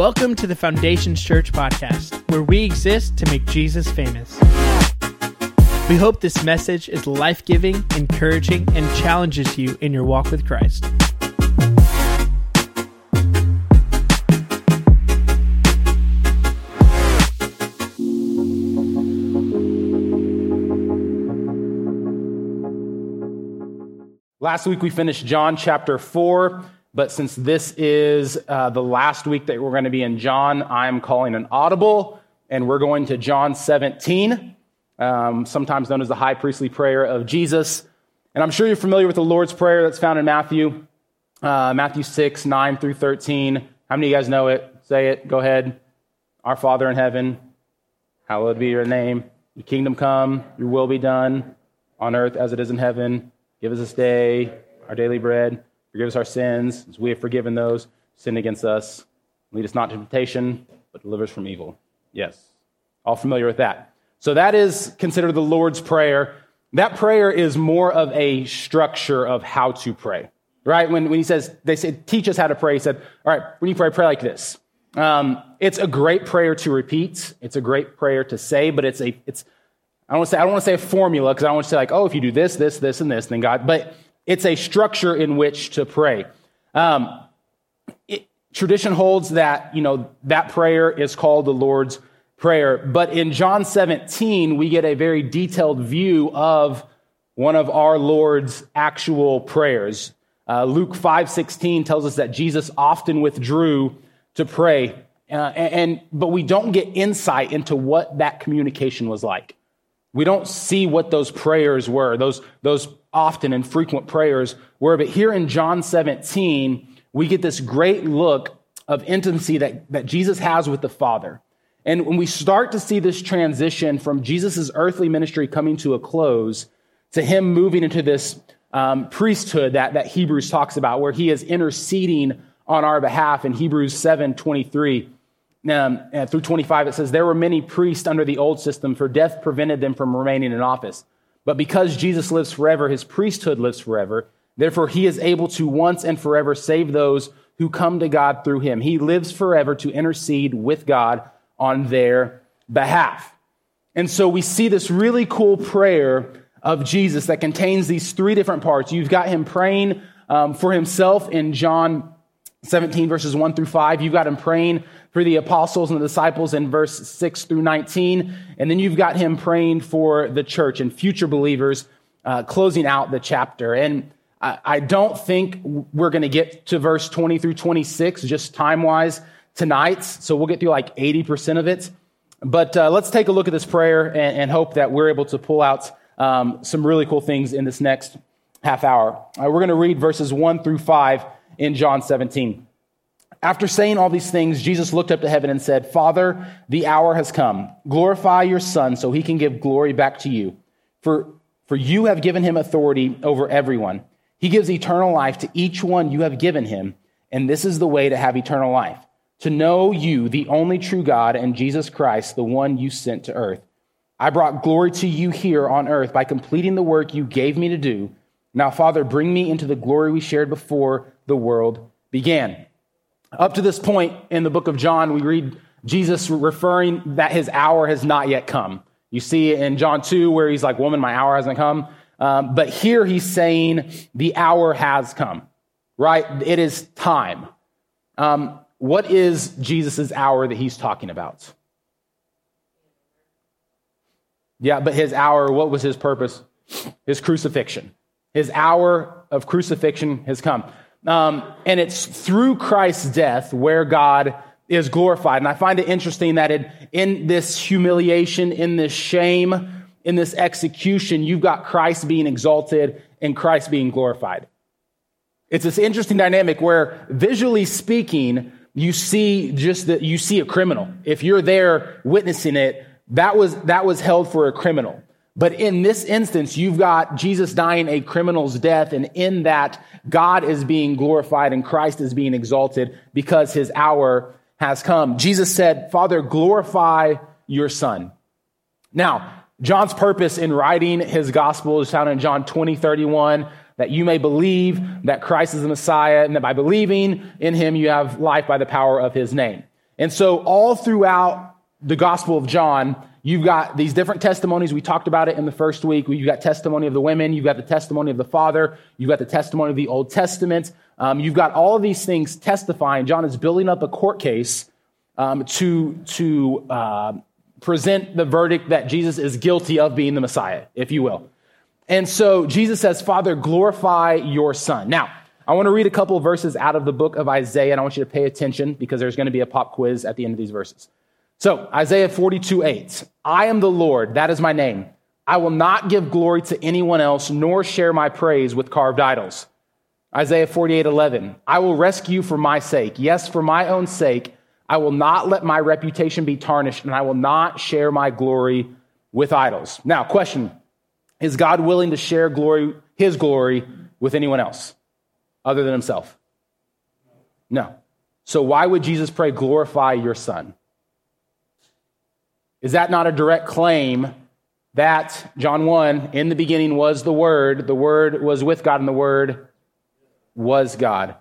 Welcome to the Foundations Church podcast, where we exist to make Jesus famous. We hope this message is life giving, encouraging, and challenges you in your walk with Christ. Last week we finished John chapter 4, but since this is uh, the last week that we're going to be in John, I'm calling an audible, and we're going to John 17, um, sometimes known as the high priestly prayer of Jesus. And I'm sure you're familiar with the Lord's Prayer that's found in Matthew, uh, Matthew 6, 9 through 13. How many of you guys know it? Say it. Go ahead. Our Father in heaven, hallowed be your name. Your kingdom come, your will be done on earth as it is in heaven. Give us this day our daily bread. Forgive us our sins, as we have forgiven those who sin against us. Lead us not to temptation, but deliver us from evil. Yes, all familiar with that. So that is considered the Lord's Prayer. That prayer is more of a structure of how to pray, right? When, when he says, they said, teach us how to pray, he said, all right, when you pray, pray like this. Um, it's a great prayer to repeat. It's a great prayer to say, but it's a, it's, I don't want to say, I don't want to say a formula because I don't want to say like, oh, if you do this, this, this, and this, then God, but it's a structure in which to pray. Um, it, tradition holds that, you know, that prayer is called the Lord's Prayer. But in John 17, we get a very detailed view of one of our Lord's actual prayers. Uh, Luke 5:16 tells us that Jesus often withdrew to pray, uh, and, and but we don't get insight into what that communication was like. We don't see what those prayers were, those, those often and frequent prayers were. But here in John 17, we get this great look of intimacy that, that Jesus has with the Father. And when we start to see this transition from Jesus' earthly ministry coming to a close to him moving into this um, priesthood that, that Hebrews talks about, where he is interceding on our behalf in Hebrews 7 23 um, through 25, it says, There were many priests under the old system, for death prevented them from remaining in office. But because Jesus lives forever, his priesthood lives forever. Therefore, he is able to once and forever save those who come to God through him. He lives forever to intercede with God on their behalf. And so we see this really cool prayer of Jesus that contains these three different parts. You've got him praying um, for himself in John 17, verses 1 through 5. You've got him praying for the apostles and the disciples in verse 6 through 19. And then you've got him praying for the church and future believers, uh, closing out the chapter. And I, I don't think we're going to get to verse 20 through 26, just time wise, tonight. So we'll get through like 80% of it. But uh, let's take a look at this prayer and, and, hope that we're able to pull out um, some really cool things in this next half hour. Uh, we're going to read verses 1 through 5 in John 17. After saying all these things, Jesus looked up to heaven and said, Father, the hour has come. Glorify your Son so he can give glory back to you. For, for you have given him authority over everyone. He gives eternal life to each one you have given him. And this is the way to have eternal life to know you, the only true God, and Jesus Christ, the one you sent to earth. I brought glory to you here on earth by completing the work you gave me to do. Now, Father, bring me into the glory we shared before the world began. Up to this point in the book of John, we read Jesus referring that his hour has not yet come. You see in John 2 where he's like, Woman, my hour hasn't come. Um, but here he's saying the hour has come, right? It is time. Um, what is Jesus' hour that he's talking about? Yeah, but his hour, what was his purpose? His crucifixion. His hour of crucifixion has come. Um, and it's through Christ's death where God is glorified. And I find it interesting that in this humiliation, in this shame, in this execution, you've got Christ being exalted and Christ being glorified. It's this interesting dynamic where visually speaking, you see just that you see a criminal. If you're there witnessing it, that was, that was held for a criminal. But in this instance, you've got Jesus dying a criminal's death, and in that, God is being glorified and Christ is being exalted because his hour has come. Jesus said, Father, glorify your Son. Now, John's purpose in writing his gospel is found in John 20, 31, that you may believe that Christ is the Messiah, and that by believing in him, you have life by the power of his name. And so, all throughout the Gospel of John, you've got these different testimonies. We talked about it in the first week. You've got testimony of the women, you've got the testimony of the Father, you've got the testimony of the Old Testament. Um, you've got all of these things testifying. John is building up a court case um, to, to uh, present the verdict that Jesus is guilty of being the Messiah, if you will. And so Jesus says, Father, glorify your Son. Now, I want to read a couple verses out of the book of Isaiah, and I want you to pay attention because there's going to be a pop quiz at the end of these verses. So, Isaiah 42 8. I am the Lord, that is my name. I will not give glory to anyone else, nor share my praise with carved idols. Isaiah 48 11. I will rescue for my sake. Yes, for my own sake. I will not let my reputation be tarnished, and I will not share my glory with idols. Now, question Is God willing to share glory, his glory, with anyone else other than himself? No. So, why would Jesus pray, glorify your son? Is that not a direct claim that John 1, in the beginning was the Word, the Word was with God, and the Word was God?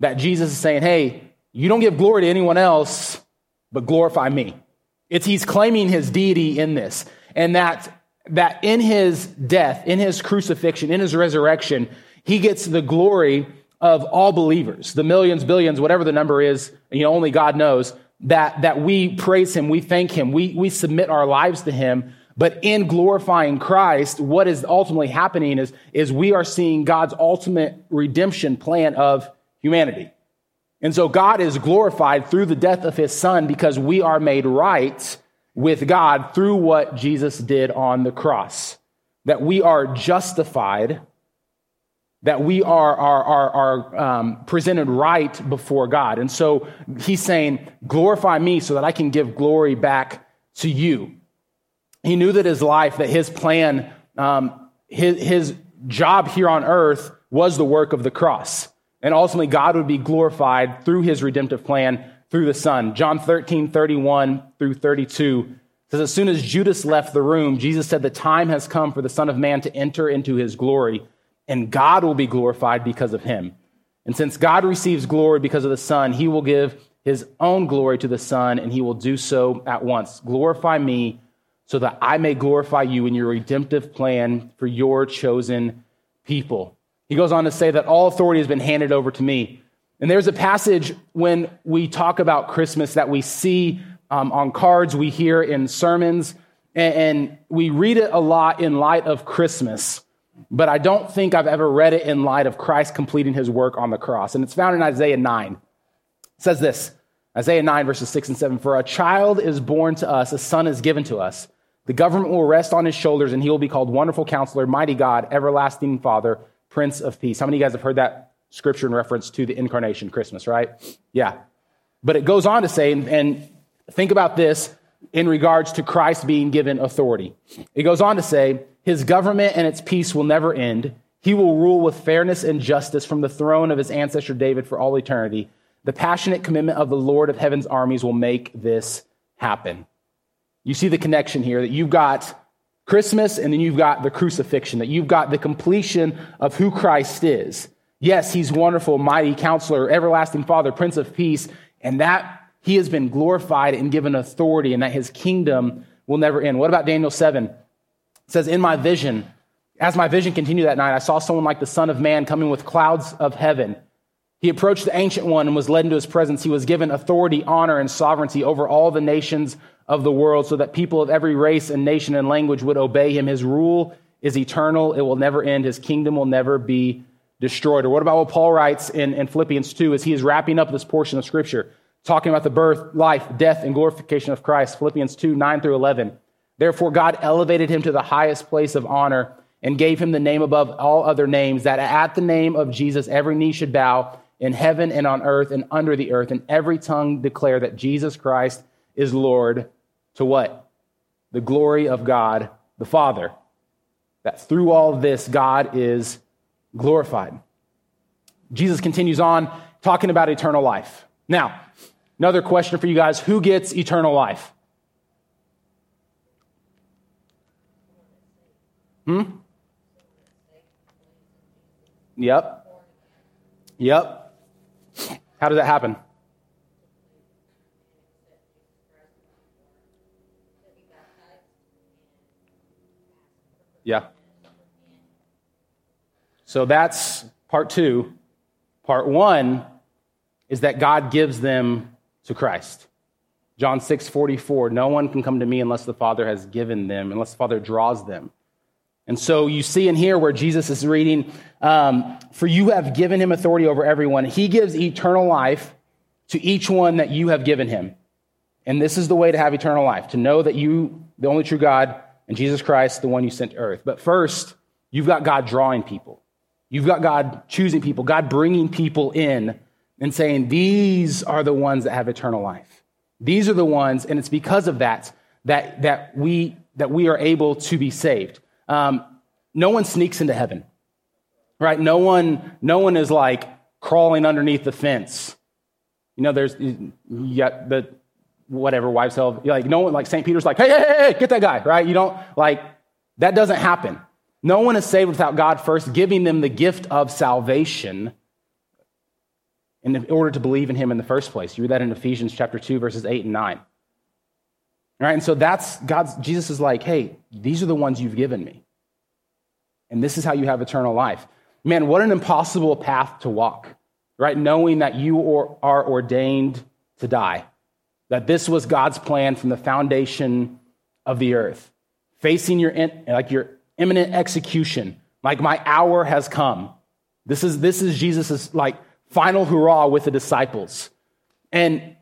That Jesus is saying, hey, you don't give glory to anyone else, but glorify me. It's he's claiming his deity in this. And that, that in his death, in his crucifixion, in his resurrection, he gets the glory of all believers, the millions, billions, whatever the number is, you know, only God knows, that, that we praise him, we thank him, we, we submit our lives to him. But in glorifying Christ, what is ultimately happening is, is we are seeing God's ultimate redemption plan of humanity. And so God is glorified through the death of his son because we are made right with God through what Jesus did on the cross. That we are justified, that we are, are, are, are um, presented right before God. And so he's saying, glorify me so that I can give glory back to you. He knew that his life, that his plan, um, his, his job here on earth was the work of the cross. And ultimately, God would be glorified through his redemptive plan through the Son. John 13, 31 through 32 says, As soon as Judas left the room, Jesus said, The time has come for the Son of Man to enter into his glory, and God will be glorified because of him. And since God receives glory because of the Son, he will give his own glory to the Son, and he will do so at once. Glorify me so that I may glorify you in your redemptive plan for your chosen people. He goes on to say that all authority has been handed over to me. And there's a passage when we talk about Christmas that we see um, on cards, we hear in sermons, and, and we read it a lot in light of Christmas. But I don't think I've ever read it in light of Christ completing his work on the cross. And it's found in Isaiah 9. It says this Isaiah 9, verses 6 and 7 For a child is born to us, a son is given to us. The government will rest on his shoulders, and he will be called Wonderful Counselor, Mighty God, Everlasting Father Prince of Peace. How many of you guys have heard that scripture in reference to the incarnation, Christmas, right? Yeah. But it goes on to say, and think about this in regards to Christ being given authority. It goes on to say, his government and its peace will never end. He will rule with fairness and justice from the throne of his ancestor David for all eternity. The passionate commitment of the Lord of heaven's armies will make this happen. You see the connection here that you've got Christmas, and then you've got the crucifixion, that you've got the completion of who Christ is. Yes, he's wonderful, mighty counselor, everlasting father, prince of peace, and that he has been glorified and given authority, and that his kingdom will never end. What about Daniel 7? It says, In my vision, as my vision continued that night, I saw someone like the Son of Man coming with clouds of heaven. He approached the Ancient One and was led into his presence. He was given authority, honor, and sovereignty over all the nations of the world so that people of every race and nation and language would obey him. His rule is eternal, it will never end, his kingdom will never be destroyed. Or what about what Paul writes in, in Philippians 2 as he is wrapping up this portion of Scripture, talking about the birth, life, death, and glorification of Christ? Philippians 2 9 through 11. Therefore, God elevated him to the highest place of honor and gave him the name above all other names, that at the name of Jesus every knee should bow in heaven and on earth and under the earth, and every tongue declare that Jesus Christ is Lord to what? The glory of God the Father. That through all this, God is glorified. Jesus continues on talking about eternal life. Now, Another question for you guys who gets eternal life? Hmm? Yep. Yep. How does that happen? Yeah. So that's part two. Part one is that God gives them to Christ. John 6 44, no one can come to me unless the Father has given them, unless the Father draws them. And so you see in here where Jesus is reading, um, For you have given him authority over everyone. He gives eternal life to each one that you have given him. And this is the way to have eternal life to know that you, the only true God, and Jesus Christ, the one you sent to earth. But first, you've got God drawing people. You've got God choosing people, God bringing people in and saying, These are the ones that have eternal life. These are the ones, and it's because of that that, that, we, that we are able to be saved. Um, no one sneaks into heaven, right? No one, no one is like crawling underneath the fence. You know, there's got the whatever wives tell like no one like St. Peter's like, hey, hey, hey, get that guy, right? You don't like that doesn't happen. No one is saved without God first giving them the gift of salvation in order to believe in him in the first place. You read that in Ephesians chapter 2, verses 8 and 9. All right, and so that's God's, Jesus is like, hey, these are the ones you've given me. And this is how you have eternal life. Man, what an impossible path to walk, right? Knowing that you are ordained to die, that this was God's plan from the foundation of the earth, facing your, like your imminent execution, like my hour has come. This is, this is Jesus' like final hurrah with the disciples. And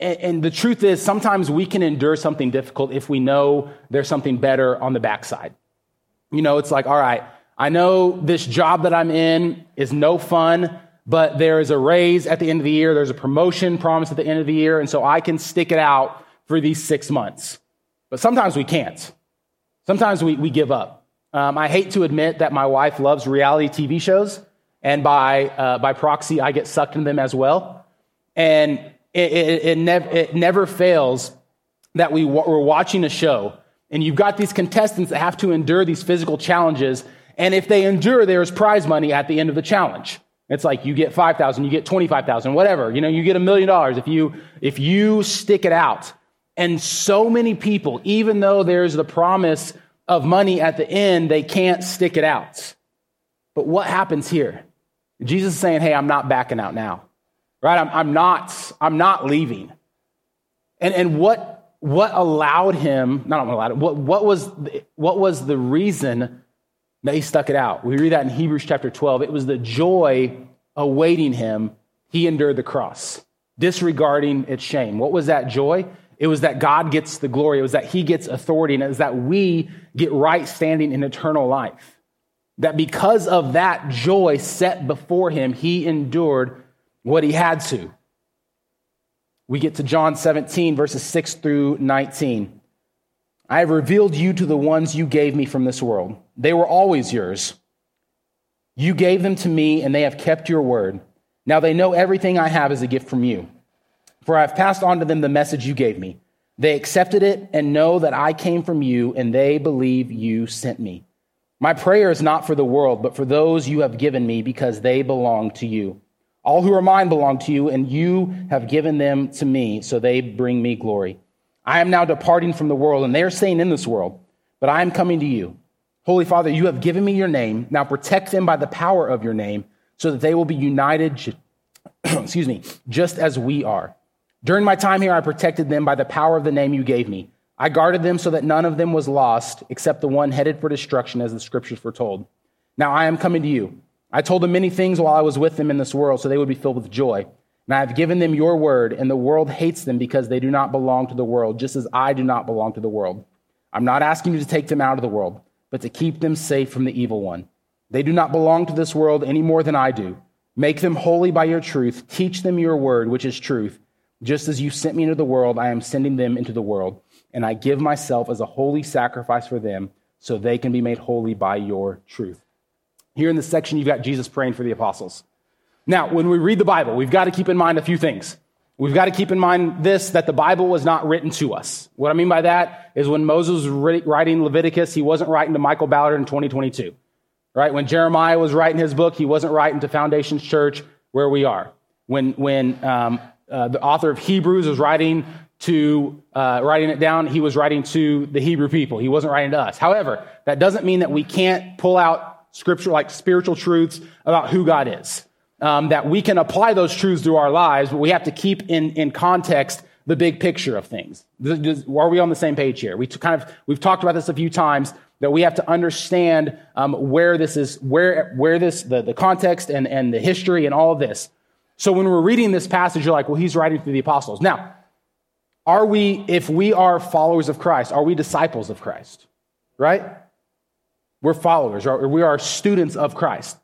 and, the truth is, sometimes we can endure something difficult if we know there's something better on the backside. You know, it's like, all right, I know this job that I'm in is no fun, but there is a raise at the end of the year. There's a promotion promised at the end of the year. And so I can stick it out for these six months. But sometimes we can't. Sometimes we, we give up. Um, I hate to admit that my wife loves reality TV shows, and by, uh, by proxy, I get sucked into them as well. And it, it, it, nev- it never fails that we, we're watching a show and you've got these contestants that have to endure these physical challenges. And if they endure, there is prize money at the end of the challenge. It's like you get 5,000, you get 25,000, whatever. You know, you get a million dollars if you, if you stick it out. And so many people, even though there's the promise of money at the end, they can't stick it out. But what happens here? Jesus is saying, Hey, I'm not backing out now right? I'm, I'm, not, I'm not leaving. And, and what, what allowed him, not allowed him, what, what, was, what was the reason that he stuck it out? We read that in Hebrews chapter 12. It was the joy awaiting him. He endured the cross, disregarding its shame. What was that joy? It was that God gets the glory. It was that he gets authority. And it was that we get right standing in eternal life. That because of that joy set before him, he endured what he had to. We get to John 17, verses 6 through 19. I have revealed you to the ones you gave me from this world. They were always yours. You gave them to me, and they have kept your word. Now they know everything I have is a gift from you. For I have passed on to them the message you gave me. They accepted it and know that I came from you, and they believe you sent me. My prayer is not for the world, but for those you have given me, because they belong to you. All who are mine belong to you, and you have given them to me, so they bring me glory. I am now departing from the world, and they are staying in this world, but I am coming to you. Holy Father, you have given me your name. Now protect them by the power of your name, so that they will be united, excuse me, just as we are. During my time here, I protected them by the power of the name you gave me. I guarded them so that none of them was lost, except the one headed for destruction, as the scriptures foretold. Now I am coming to you. I told them many things while I was with them in this world, so they would be filled with joy. And I have given them your word, and the world hates them because they do not belong to the world, just as I do not belong to the world. I'm not asking you to take them out of the world, but to keep them safe from the evil one. They do not belong to this world any more than I do. Make them holy by your truth. Teach them your word, which is truth. Just as you sent me into the world, I am sending them into the world. And I give myself as a holy sacrifice for them so they can be made holy by your truth. Here in this section, you've got Jesus praying for the apostles. Now, when we read the Bible, we've got to keep in mind a few things. We've got to keep in mind this that the Bible was not written to us. What I mean by that is when Moses was writing Leviticus, he wasn't writing to Michael Ballard in 2022. Right? When Jeremiah was writing his book, he wasn't writing to Foundations Church where we are. When, when um, uh, the author of Hebrews was writing to uh, writing it down. He was writing to the Hebrew people. He wasn't writing to us. However, that doesn't mean that we can't pull out scripture like spiritual truths about who God is. Um, that we can apply those truths to our lives, but we have to keep in, in context the big picture of things. Are we on the same page here? We kind of we've talked about this a few times that we have to understand um, where this is, where where this the, the context and and the history and all of this. So when we're reading this passage, you're like, well, he's writing through the apostles. Now, are we, if we are followers of Christ, are we disciples of Christ? Right? We're followers, or we are students of Christ.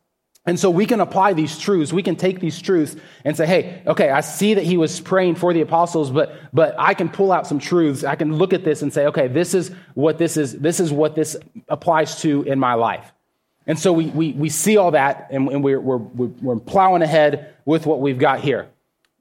And so we can apply these truths. We can take these truths and say, hey, okay, I see that he was praying for the apostles, but, but I can pull out some truths. I can look at this and say, okay, this is what this is, this is what this applies to in my life. And so we, we, we see all that and, and we're, we're, we're plowing ahead with what we've got here.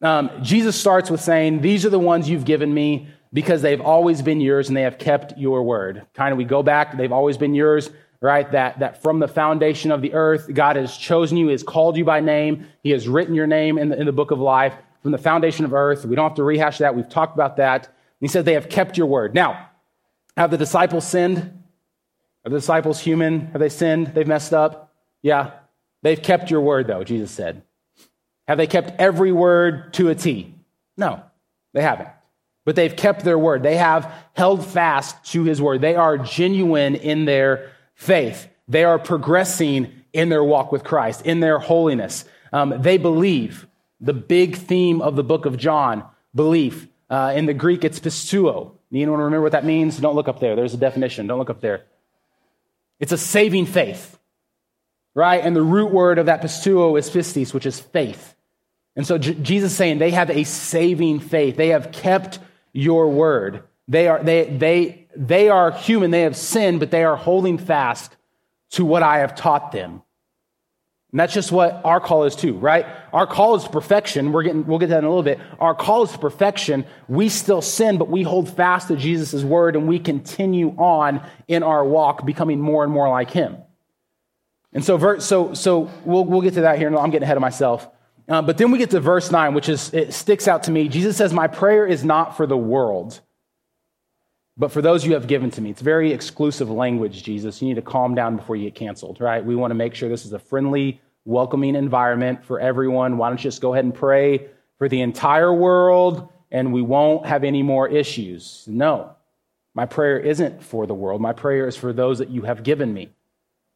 Um, Jesus starts with saying, These are the ones you've given me because they've always been yours and they have kept your word. Kind of, we go back, they've always been yours right? That, that from the foundation of the earth, God has chosen you, has called you by name. He has written your name in the, in the book of life from the foundation of earth. We don't have to rehash that. We've talked about that. And he said, they have kept your word. Now, have the disciples sinned? Are the disciples human? Have they sinned? They've messed up? Yeah. They've kept your word, though, Jesus said. Have they kept every word to a T? No, they haven't. But they've kept their word. They have held fast to his word. They are genuine in their faith. They are progressing in their walk with Christ, in their holiness. Um, they believe. The big theme of the book of John, belief. Uh, in the Greek, it's pisteuo. Anyone remember what that means? Don't look up there. There's a definition. Don't look up there. It's a saving faith, right? And the root word of that pisteuo is pistis, which is faith. And so J- Jesus is saying they have a saving faith. They have kept your word. They are, they, they, they are human. They have sinned, but they are holding fast to what I have taught them. And that's just what our call is too, right? Our call is perfection. We're getting, we'll get to that in a little bit. Our call is to perfection. We still sin, but we hold fast to Jesus' word and we continue on in our walk, becoming more and more like him. And so, so, so we'll, we'll get to that here. I'm getting ahead of myself. Uh, but then we get to verse 9, which is, it sticks out to me. Jesus says, My prayer is not for the world, but for those you have given to me. It's very exclusive language, Jesus. You need to calm down before you get canceled, right? We want to make sure this is a friendly, welcoming environment for everyone. Why don't you just go ahead and pray for the entire world and we won't have any more issues? No. My prayer isn't for the world. My prayer is for those that you have given me.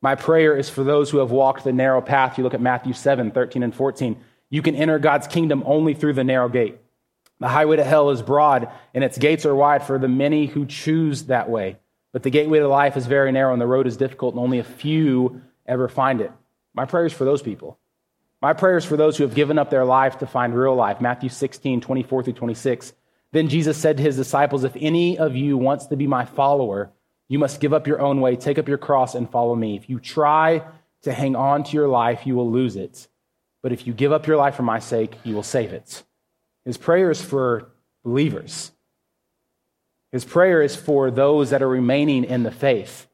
My prayer is for those who have walked the narrow path. You look at Matthew 7, 13 and 14. You can enter God's kingdom only through the narrow gate. The highway to hell is broad, and its gates are wide for the many who choose that way. But the gateway to life is very narrow, and the road is difficult, and only a few ever find it. My prayers for those people. My prayers for those who have given up their life to find real life. Matthew 16, 24 through 26. Then Jesus said to his disciples, If any of you wants to be my follower, you must give up your own way, take up your cross, and follow me. If you try to hang on to your life, you will lose it. But if you give up your life for my sake, you will save it. His prayer is for believers. His prayer is for those that are remaining in the faith.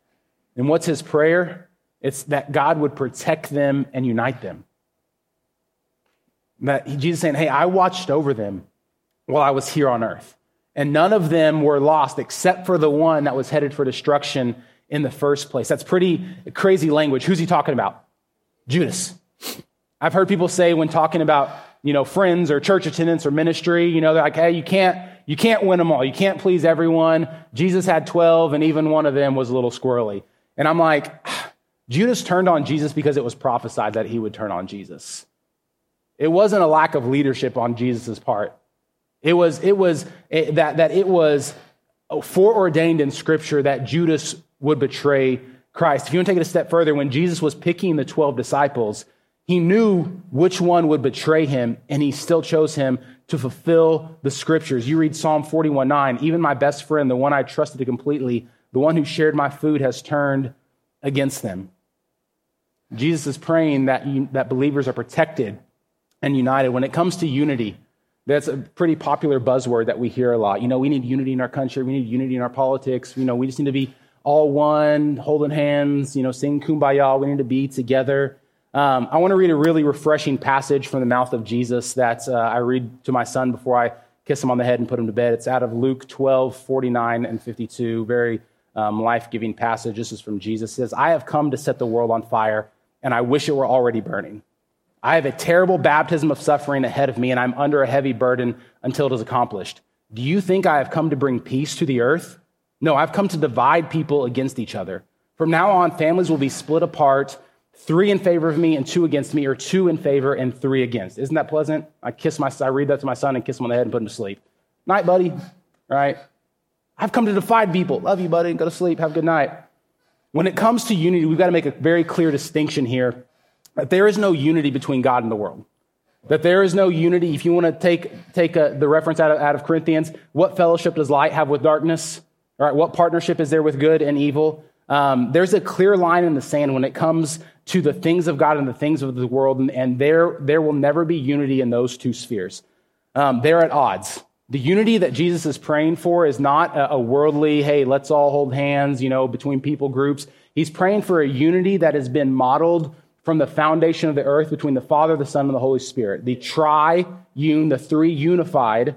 And what's his prayer? It's that God would protect them and unite them. That Jesus saying, Hey, I watched over them while I was here on earth. And none of them were lost except for the one that was headed for destruction in the first place. That's pretty crazy language. Who's he talking about? Judas. I've heard people say when talking about you know, friends or church attendance or ministry. You know, they're like, hey, you can't, you can't win them all. You can't please everyone. Jesus had 12 and even one of them was a little squirrely. And I'm like, Judas turned on Jesus because it was prophesied that he would turn on Jesus. It wasn't a lack of leadership on Jesus' part. It was, it was it, that, that it was foreordained in scripture that Judas would betray Christ. If you want to take it a step further, when Jesus was picking the 12 disciples, he knew which one would betray him, and he still chose him to fulfill the scriptures. You read Psalm 41 9, even my best friend, the one I trusted completely, the one who shared my food, has turned against them. Jesus is praying that, you, that believers are protected and united. When it comes to unity, that's a pretty popular buzzword that we hear a lot. You know, we need unity in our country, we need unity in our politics. You know, we just need to be all one, holding hands, you know, sing kumbaya, we need to be together. Um, I want to read a really refreshing passage from the mouth of Jesus that uh, I read to my son before I kiss him on the head and put him to bed. It's out of Luke 12, 49 and 52. Very um, life giving passage. This is from Jesus. It says, I have come to set the world on fire, and I wish it were already burning. I have a terrible baptism of suffering ahead of me, and I'm under a heavy burden until it is accomplished. Do you think I have come to bring peace to the earth? No, I've come to divide people against each other. From now on, families will be split apart, three in favor of me and two against me, or two in favor and three against. Isn't that pleasant? I kiss my, I read that to my son and kiss him on the head and put him to sleep. Night, buddy. Right? I've come to divide people. Love you, buddy. Go to sleep. Have a good night. When it comes to unity, we've got to make a very clear distinction here that there is no unity between God and the world. That there is no unity. If you want to take, take a, the reference out of, out of Corinthians, what fellowship does light have with darkness? All right, what partnership is there with good and evil? Um, there's a clear line in the sand when it comes to the things of God and the things of the world, and, and there, there will never be unity in those two spheres. Um, they're at odds. The unity that Jesus is praying for is not a, a worldly, hey, let's all hold hands, you know, between people groups. He's praying for a unity that has been modeled from the foundation of the earth between the Father, the Son, and the Holy Spirit. The triune, the three unified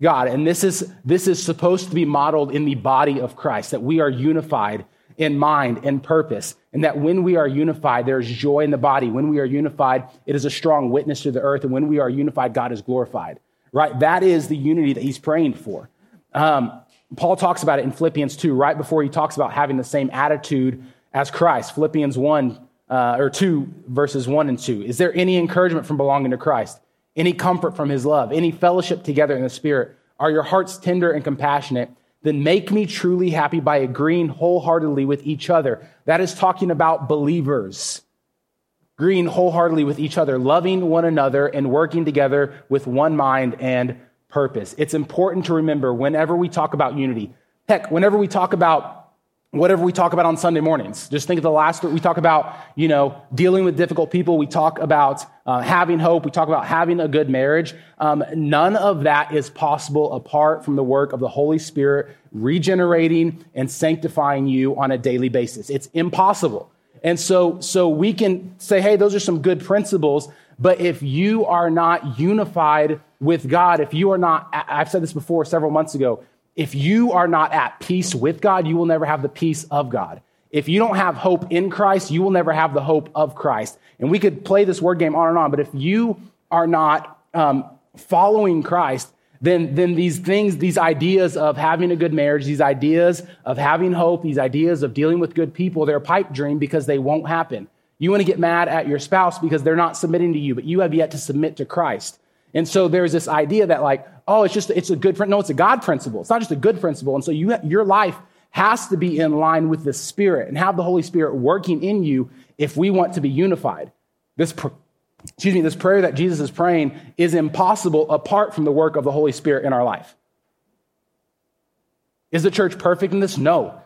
God. And this is, this is supposed to be modeled in the body of Christ, that we are unified in mind and purpose. And that when we are unified, there's joy in the body. When we are unified, it is a strong witness to the earth. And when we are unified, God is glorified. Right? That is the unity that he's praying for. Um, Paul talks about it in Philippians 2, right before he talks about having the same attitude as Christ. Philippians 1 uh, or 2, verses 1 and 2. Is there any encouragement from belonging to Christ? Any comfort from his love? Any fellowship together in the Spirit? Are your hearts tender and compassionate? Then make me truly happy by agreeing wholeheartedly with each other. That is talking about believers. Agreeing wholeheartedly with each other, loving one another, and working together with one mind and purpose. It's important to remember whenever we talk about unity. Heck, whenever we talk about whatever we talk about on Sunday mornings. Just think of the last, we talk about, you know, dealing with difficult people. We talk about uh, having hope. We talk about having a good marriage. Um, none of that is possible apart from the work of the Holy Spirit regenerating and sanctifying you on a daily basis. It's impossible. And so, so we can say, hey, those are some good principles. But if you are not unified with God, if you are not, I've said this before several months ago, if you are not at peace with God, you will never have the peace of God. If you don't have hope in Christ, you will never have the hope of Christ. And we could play this word game on and on, but if you are not um, following Christ, then, then these things, these ideas of having a good marriage, these ideas of having hope, these ideas of dealing with good people, they're a pipe dream because they won't happen. You want to get mad at your spouse because they're not submitting to you, but you have yet to submit to Christ. And so there's this idea that like, oh, it's just, it's a good, no, it's a God principle. It's not just a good principle. And so you, your life has to be in line with the Spirit and have the Holy Spirit working in you if we want to be unified. This, excuse me, this prayer that Jesus is praying is impossible apart from the work of the Holy Spirit in our life. Is the church perfect in this? No.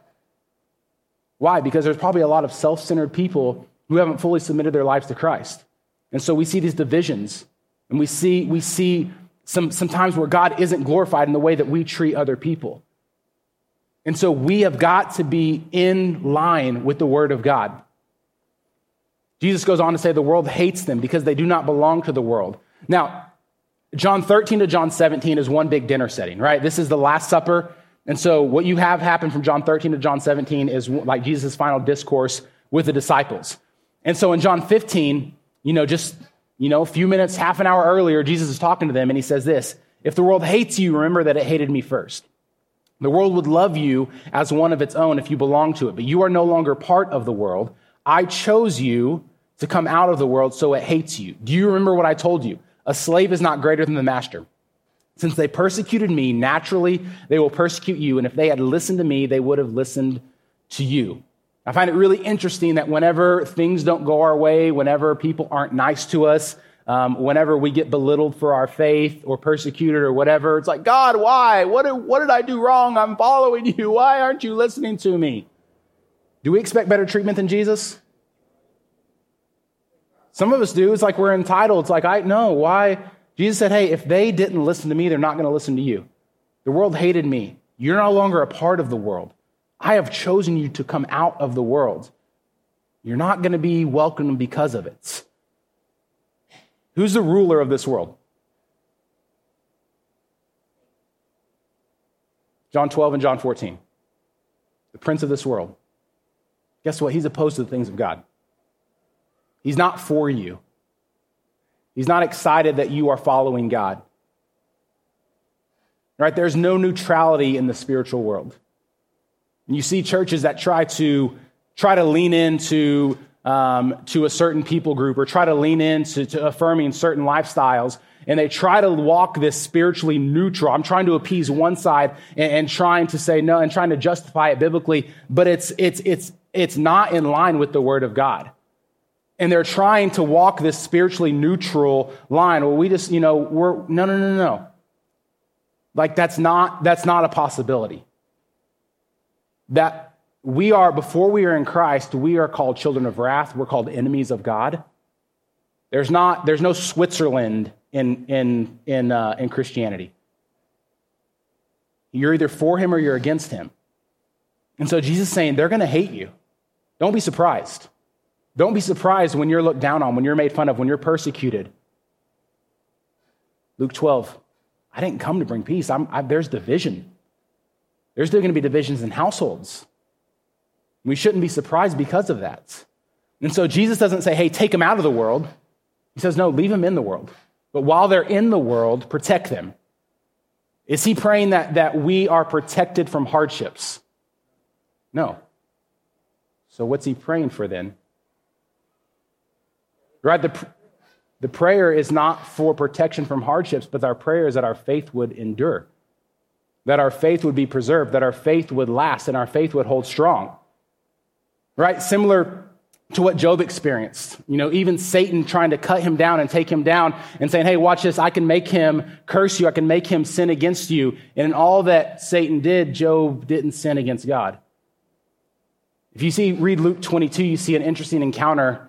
Why? Because there's probably a lot of self centered people who haven't fully submitted their lives to Christ. And so we see these divisions and we see, we see some, times where God isn't glorified in the way that we treat other people. And so we have got to be in line with the Word of God. Jesus goes on to say the world hates them because they do not belong to the world. Now, John 13 to John 17 is one big dinner setting, right? This is the Last Supper. And so what you have happen from John 13 to John 17 is like Jesus' final discourse with the disciples. And so in John 15, you know, just you know, a few minutes, half an hour earlier, Jesus is talking to them and he says this If the world hates you, remember that it hated me first. The world would love you as one of its own if you belong to it, but you are no longer part of the world. I chose you to come out of the world, so it hates you. Do you remember what I told you? A slave is not greater than the master. Since they persecuted me, naturally they will persecute you, and if they had listened to me, they would have listened to you. I find it really interesting that whenever things don't go our way, whenever people aren't nice to us, um, whenever we get belittled for our faith or persecuted or whatever, it's like, God, why? What did, what did I do wrong? I'm following you. Why aren't you listening to me? Do we expect better treatment than Jesus? Some of us do. It's like we're entitled. It's like, I know. Why? Jesus said, hey, if they didn't listen to me, they're not going to listen to you. The world hated me. You're no longer a part of the world. I have chosen you to come out of the world. You're not going to be welcomed because of it. Who's the ruler of this world? John 12 and John 14. The prince of this world. Guess what? He's opposed to the things of God. He's not for you. He's not excited that you are following God. Right? There's no neutrality in the spiritual world. And you see churches that try to try to lean into um, to a certain people group or try to lean into to affirming certain lifestyles and they try to walk this spiritually neutral. I'm trying to appease one side and, and, trying to say no and trying to justify it biblically, but it's it's it's it's not in line with the word of God. And they're trying to walk this spiritually neutral line. Well, we just, you know, we're no no no no. Like that's not that's not a possibility. That we are, before we are in Christ, we are called children of wrath. We're called enemies of God. There's, not, there's no Switzerland in, in, in, uh, in Christianity. You're either for him or you're against him. And so Jesus is saying they're going to hate you. Don't be surprised. Don't be surprised when you're looked down on, when you're made fun of, when you're persecuted. Luke 12, I didn't come to bring peace. I, there's division. There's still going to be divisions in households. We shouldn't be surprised because of that. And so Jesus doesn't say, hey, take them out of the world. He says, no, leave them in the world. But while they're in the world, protect them. Is he praying that, that we are protected from hardships? No. So what's he praying for then? Right? The, the prayer is not for protection from hardships, but our prayer is that our faith would endure, that our faith would be preserved, that our faith would last, and our faith would hold strong right? Similar to what Job experienced. You know, even Satan trying to cut him down and take him down and saying, hey, watch this, I can make him curse you, I can make him sin against you. And in all that Satan did, Job didn't sin against God. If you see, read Luke 22, you see an interesting encounter.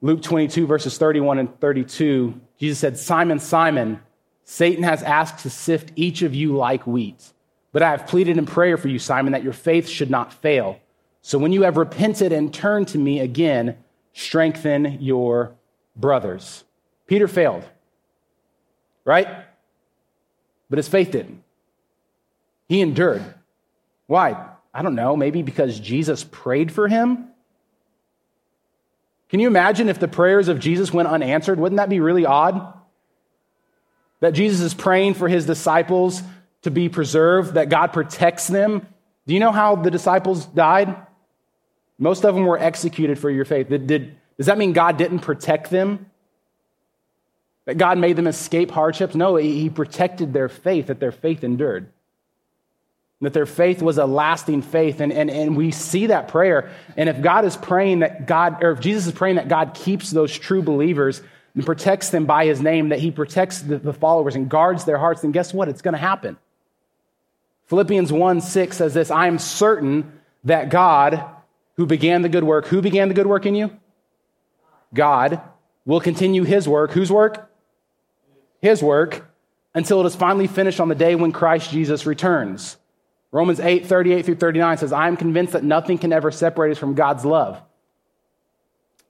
Luke 22, verses 31 and 32, Jesus said, Simon, Simon, Satan has asked to sift each of you like wheat. But I have pleaded in prayer for you, Simon, that your faith should not fail. So when you have repented and turned to me again, strengthen your brothers. Peter failed, right? But his faith didn't. He endured. Why? I don't know. Maybe because Jesus prayed for him? Can you imagine if the prayers of Jesus went unanswered? Wouldn't that be really odd? That Jesus is praying for his disciples to be preserved, that God protects them. Do you know how the disciples died? Most of them were executed for your faith. Did, did, does that mean God didn't protect them? That God made them escape hardships? No, He protected their faith, that their faith endured. That their faith was a lasting faith. And, and, and we see that prayer. And if God is praying that God, or if Jesus is praying that God keeps those true believers and protects them by His name, that He protects the, the followers and guards their hearts, then guess what? It's going to happen. Philippians 1 6 says this I am certain that God, who began the good work. Who began the good work in you? God will continue his work. Whose work? His work until it is finally finished on the day when Christ Jesus returns. Romans 8, 38 through 39 says, I am convinced that nothing can ever separate us from God's love.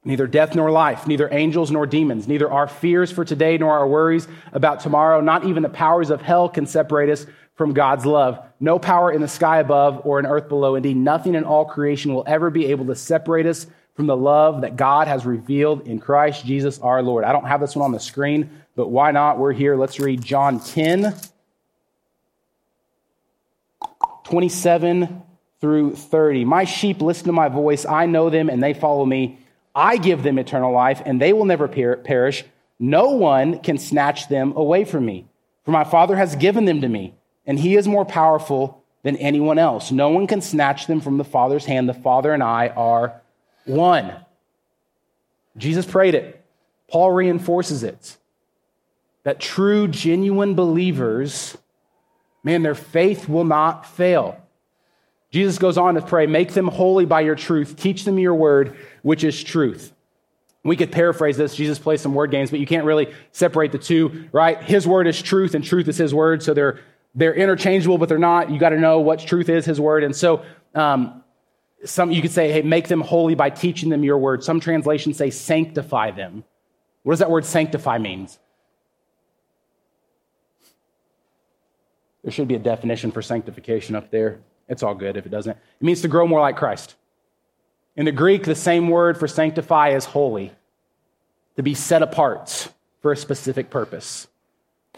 Neither death nor life, neither angels nor demons, neither our fears for today nor our worries about tomorrow, not even the powers of hell can separate us from God's love. No power in the sky above or in earth below. Indeed, nothing in all creation will ever be able to separate us from the love that God has revealed in Christ Jesus our Lord. I don't have this one on the screen, but why not? We're here. Let's read John 10, 27 through 30. My sheep listen to my voice. I know them and they follow me. I give them eternal life and they will never perish. No one can snatch them away from me. For my Father has given them to me and he is more powerful than anyone else. No one can snatch them from the Father's hand. The Father and I are one. Jesus prayed it. Paul reinforces it. That true, genuine believers, man, their faith will not fail. Jesus goes on to pray, make them holy by your truth, teach them your word, which is truth. We could paraphrase this. Jesus plays some word games, but you can't really separate the two, right? His word is truth, and truth is his word, so they're they're interchangeable, but they're not. You got to know what truth is His word. And so, um, some you could say, hey, make them holy by teaching them your word. Some translations say sanctify them. What does that word sanctify means? There should be a definition for sanctification up there. It's all good if it doesn't. It means to grow more like Christ. In the Greek, the same word for sanctify is holy, to be set apart for a specific purpose.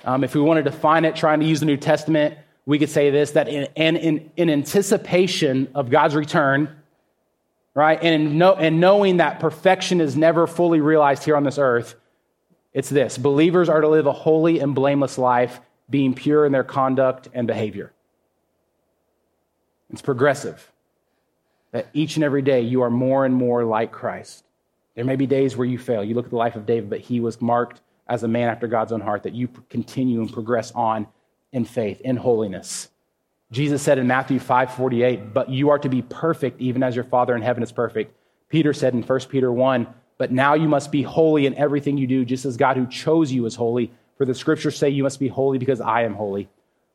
Um, if we want to define it, trying to use the New Testament, we could say this that in, in, in anticipation of God's return, right, and, and knowing that perfection is never fully realized here on this earth, it's this believers are to live a holy and blameless life, being pure in their conduct and behavior. It's progressive. That each and every day you are more and more like Christ. There may be days where you fail. You look at the life of David, but he was marked as a man after God's own heart, that you continue and progress on in faith, in holiness. Jesus said in Matthew 5:48, "But you are to be perfect even as your Father in heaven is perfect." Peter said in 1 Peter 1, "But now you must be holy in everything you do, just as God who chose you is holy. For the scriptures say you must be holy because I am holy."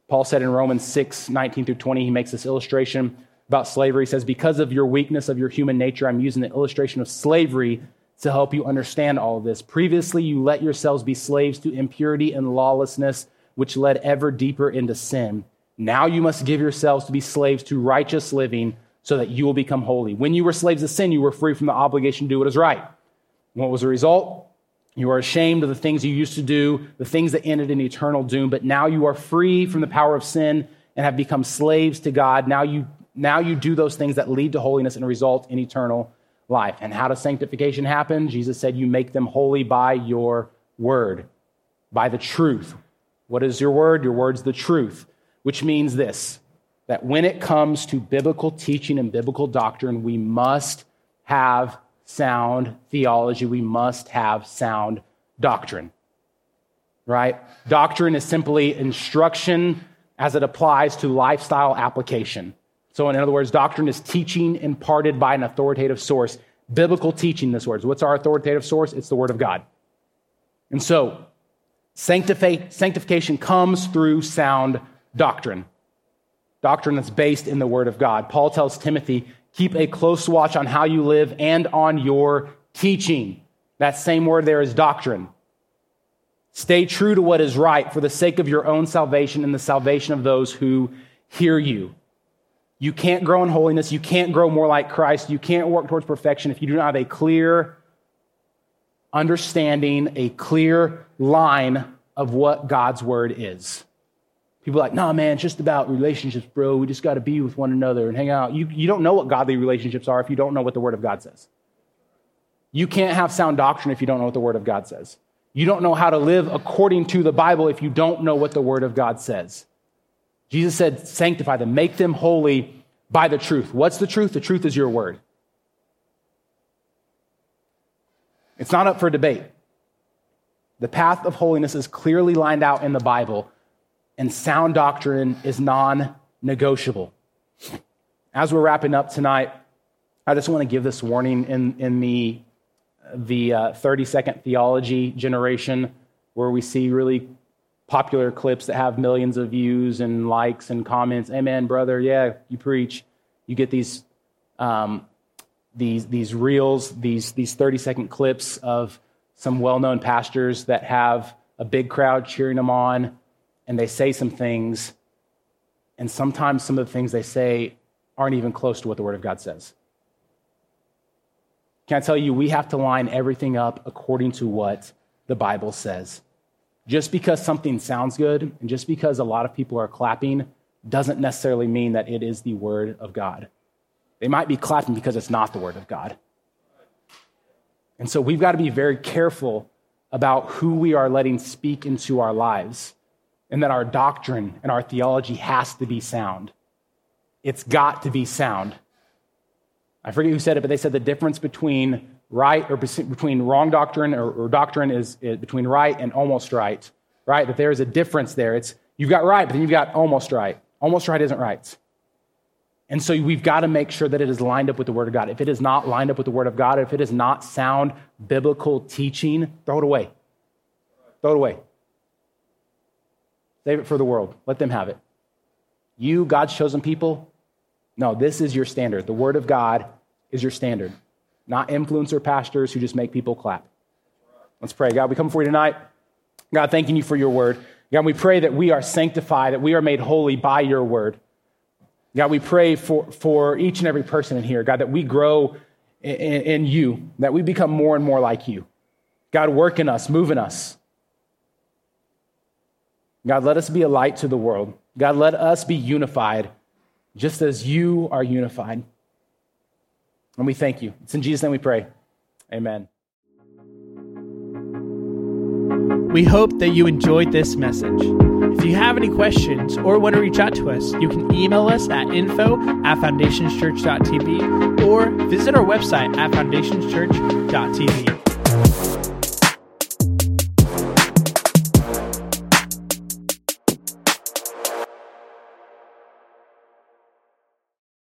Paul said in Romans 6, 19 through 20, he makes this illustration about slavery. He says, Because of your weakness of your human nature, I'm using the illustration of slavery to help you understand all of this. Previously, you let yourselves be slaves to impurity and lawlessness which led ever deeper into sin. Now you must give yourselves to be slaves to righteous living so that you will become holy. When you were slaves of sin, you were free from the obligation to do what is right. What was the result? You are ashamed of the things you used to do, the things that ended in eternal doom, but now you are free from the power of sin and have become slaves to God. Now you, now you do those things that lead to holiness and result in eternal life. And how does sanctification happen? Jesus said, You make them holy by your word, by the truth. What is your word? Your word's the truth, which means this that when it comes to biblical teaching and biblical doctrine, we must have sound theology. We must have sound doctrine. Right? Doctrine is simply instruction as it applies to lifestyle application. So, in other words, doctrine is teaching imparted by an authoritative source. Biblical teaching, this words. What's our authoritative source? It's the Word of God. And so, Sanctification comes through sound doctrine, doctrine that's based in the Word of God. Paul tells Timothy, keep a close watch on how you live and on your teaching. That same word there is doctrine. Stay true to what is right for the sake of your own salvation and the salvation of those who hear you. You can't grow in holiness. You can't grow more like Christ. You can't work towards perfection if you do not have a clear understanding, a clear line of what God's word is. People are like, nah, man, it's just about relationships, bro. We just got to be with one another and hang out. You, you don't know what godly relationships are if you don't know what the word of God says. You can't have sound doctrine if you don't know what the word of God says. You don't know how to live according to the Bible if you don't know what the word of God says. Jesus said, sanctify them, make them holy by the truth. What's the truth? The truth is your word. It's not up for debate. The path of holiness is clearly lined out in the Bible, and sound doctrine is non negotiable. As we're wrapping up tonight, I just want to give this warning in, in the, the uh, 30 second theology generation where we see really popular clips that have millions of views and likes and comments. Amen, brother. Yeah, you preach. You get these um, these, these reels, these, these 30 second clips of some well known pastors that have a big crowd cheering them on, and they say some things, and sometimes some of the things they say aren't even close to what the Word of God says. Can I tell you, we have to line everything up according to what the Bible says. Just because something sounds good and just because a lot of people are clapping doesn't necessarily mean that it is the Word of God. They might be clapping because it's not the Word of God. And so we've got to be very careful about who we are letting speak into our lives, and that our doctrine and our theology has to be sound. It's got to be sound. I forget who said it, but they said the difference between right or between wrong doctrine or, or doctrine is, is between right and almost right, right? That there is a difference there. It's you've got right, but then you've got almost right. Almost right isn't right. And so we've got to make sure that it is lined up with the Word of God. If it is not lined up with the Word of God, if it is not sound biblical teaching, throw it away. Throw it away. Save it for the world. Let them have it. You, God's chosen people, No, this is your standard. The Word of God is your standard, not influencer pastors who just make people clap. Let's pray. God, we come before you tonight. God, thanking you for your Word. God, we pray that we are sanctified, that we are made holy by your Word. God, we pray for, for each and every person in here, God, that we grow in, in you, that we become more and more like you. God, work in us, move in us. God, let us be a light to the world. God, let us be unified just as you are unified. And we thank you. It's in Jesus' name we pray. Amen. We hope that you enjoyed this message. If you have any questions or want to reach out to us, you can email us at info at foundationschurch.tv or visit our website at foundationschurch.tv.